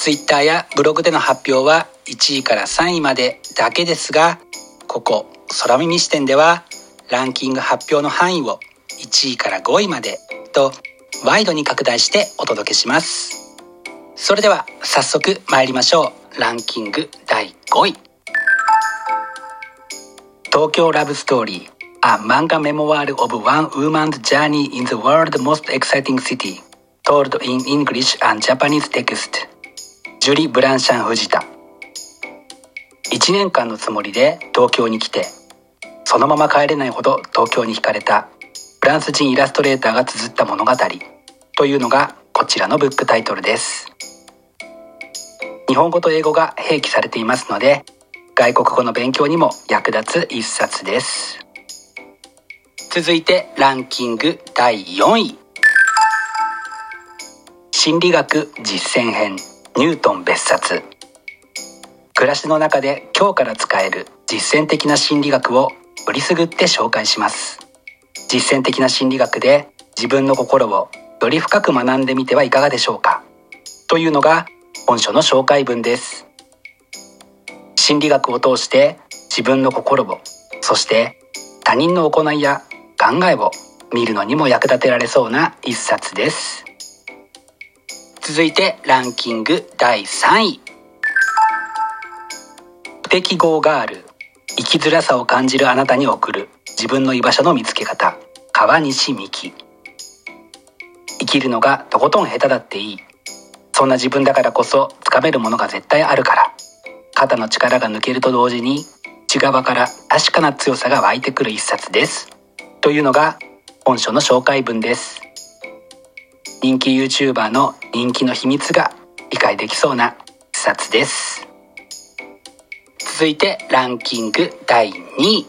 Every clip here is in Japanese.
ツイッターやブログでの発表は1位から3位までだけですがここ空耳視点ではランキング発表の範囲を1位から5位までとワイドに拡大してお届けします。それでは早速参りましょう。ランキング第5位「東京ラブストーリー」「A 漫画メモワ Memoir of One Woman's Journey in the World's Most Exciting City」「Told in English and Japanese Text」ジュリ・ブランシャン・藤田。1年間のつもりで東京に来てそのまま帰れないほど東京に惹かれたフランス人イラストレーターが綴った物語。というのがこちらのブックタイトルです。日本語と英語が併記されていますので外国語の勉強にも役立つ一冊です。続いてランキング第4位。心理学実践編。ニュートン別冊。暮らしの中で今日から使える実践的な心理学を売りすぐって紹介します。実践的な心理学で自分の心をより深く学んでみてはいかがでしょうか。というのが本書の紹介文です。心理学を通して自分の心をそして他人の行いや考えを見るのにも役立てられそうな一冊です。続いてランキング第3位。不適合ガール。生きづらさを感じるあなたに送る。自分の居場所の見つけ方。川西美希。生きるのがとことん下手だっていい。そんな自分だからこそつかめるものが絶対あるから。肩の力が抜けると同時に内側から確かな強さが湧いてくる一冊です。というのが本書の紹介文です。人気 YouTuber の人気の秘密が理解できそうな一冊です。続いてランキング第2位。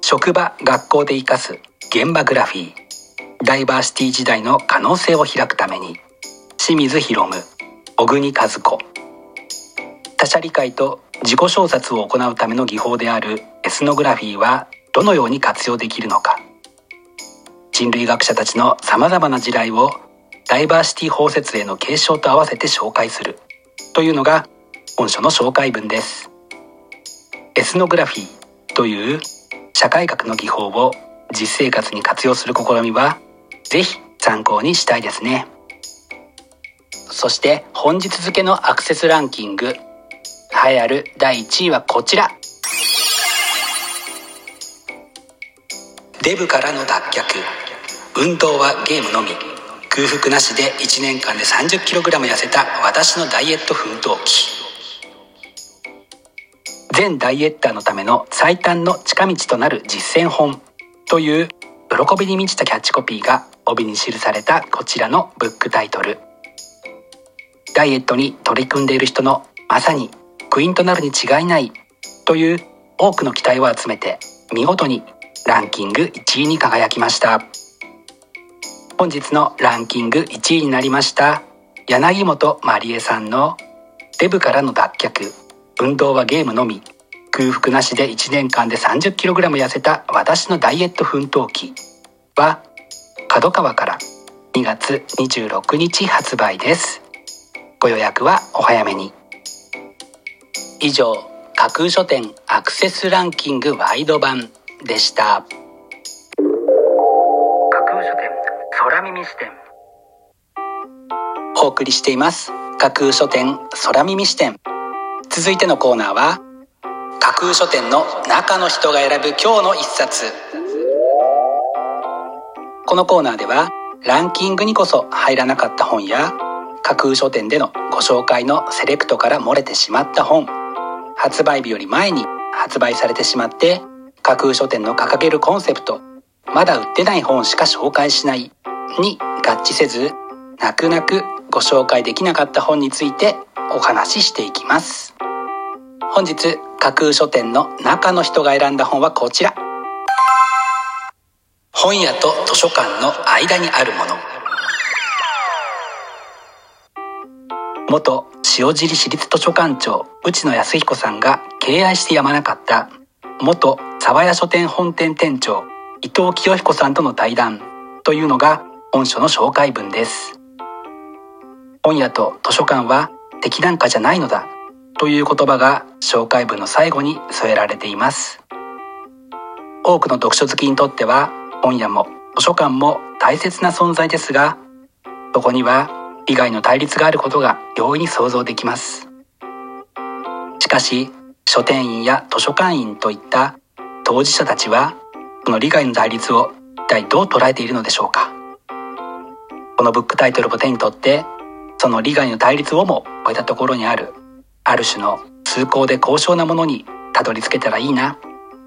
職場学校で生かす現場グラフィー。ダイバーシティ時代の可能性を開くために。清水博夢。小国和子。他者理解と自己小説を行うための技法であるエスノグラフィーはどのように活用できるのか。人類学者たちの様々な地雷をダイバーシティ包説への継承と合わせて紹介するというのが本書の紹介文です。エスノグラフィーという社会学の技法を実生活に活用する試みはぜひ参考にしたいですね。そして本日付のアクセスランキング栄えある第1位はこちら。デブからの脱却。運動はゲームのみ。空腹なしで1年間で 30kg 痩せた私のダイエット奮闘記。全ダイエッターのための最短の近道となる実践本。という喜びに満ちたキャッチコピーが帯に記されたこちらのブックタイトル。ダイエットに取り組んでいる人のまさにクイーンとなるに違いない。という多くの期待を集めて見事にランキング1位に輝きました。本日のランキング1位になりました柳本まりえさんのデブからの脱却。運動はゲームのみ。空腹なしで1年間で 30kg 痩せた私のダイエット奮闘記。は角川から。2月26日発売です。ご予約はお早めに。以上架空書店アクセスランキングワイド版でした。空耳視点。お送りしています。架空書店空耳視点。続いてのコーナーは架空書店の中の人が選ぶ今日の一冊。このコーナーではランキングにこそ入らなかった本や架空書店でのご紹介のセレクトから漏れてしまった本発売日より前に発売されてしまって架空書店の掲げるコンセプトまだ売ってない本しか紹介しないに合致せず泣く泣くご紹介できなかった本についてお話ししていきます。本日架空書店の中の人が選んだ本はこちら。本屋と図書館の間にあるもの。元塩尻市立図書館長内野康彦さんが敬愛してやまなかった元沢屋書店本店店長伊藤清彦さんとの対談というのが本書の紹介文です。本屋と図書館は敵なんかじゃないのだという言葉が紹介文の最後に添えられています。多くの読書好きにとっては本屋も図書館も大切な存在ですがそこには利害の対立があることが容易に想像できます。しかし書店員や図書館員といった当事者たちはこの利害の対立を一体どう捉えているのでしょうか。このブックタイトルを手に取ってその利害の対立をも超えたところにあるある種の通行で高尚なものにたどり着けたらいいな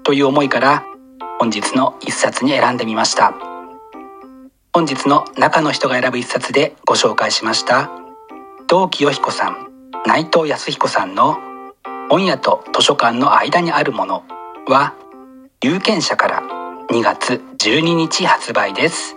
という思いから本日の一冊に選んでみました。本日の中の人が選ぶ一冊でご紹介しました。同清彦さん内藤康彦さんの本屋と図書館の間にあるものは有権者から2月12日発売です。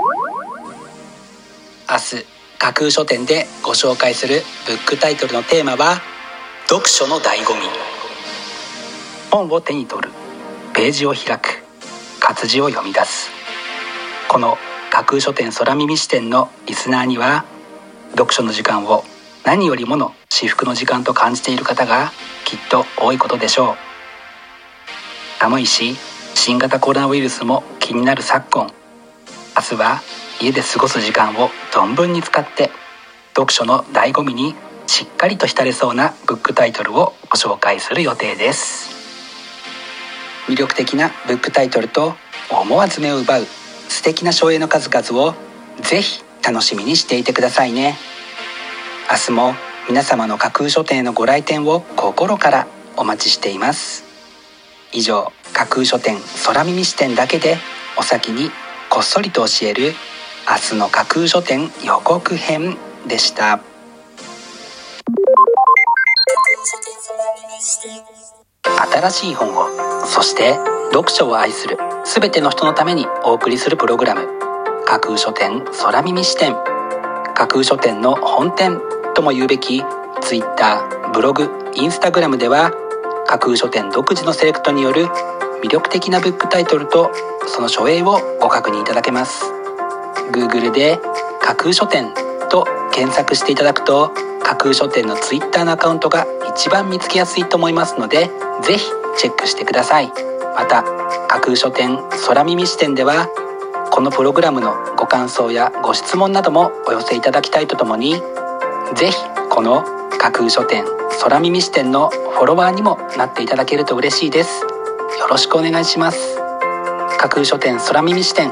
明日架空書店でご紹介するブックタイトルのテーマは読書の醍醐味。本を手に取るページを開く。活字を読み出す。この架空書店空耳視点のリスナーには読書の時間を何よりもの至福の時間と感じている方がきっと多いことでしょう。寒いし新型コロナウイルスも気になる昨今。明日は家で過ごす時間を存分に使って読書の醍醐味にしっかりと浸れそうなブックタイトルをご紹介する予定です。魅力的なブックタイトルと思わず目を奪う素敵な書影の数々をぜひ楽しみにしていてくださいね。明日も皆様の架空書店へのご来店を心からお待ちしています。以上架空書店空耳視点だけでお先にこっそりと教える明日の架空書店予告編でした。新しい本をそして読書を愛する全ての人のためにお送りするプログラム。架空書店空耳視点。架空書店の本店とも言うべき Twitter ブログインスタグラムでは架空書店独自のセレクトによる魅力的なブックタイトルとその書影をご確認いただけます。Google で架空書店と検索していただくと架空書店の Twitter のアカウントが一番見つけやすいと思いますのでぜひチェックしてください。また架空書店空耳視点ではこのプログラムのご感想やご質問などもお寄せいただきたいとともにぜひこの架空書店空耳視点のフォロワーにもなっていただけると嬉しいです。よろしくお願いします。架空書店空耳視点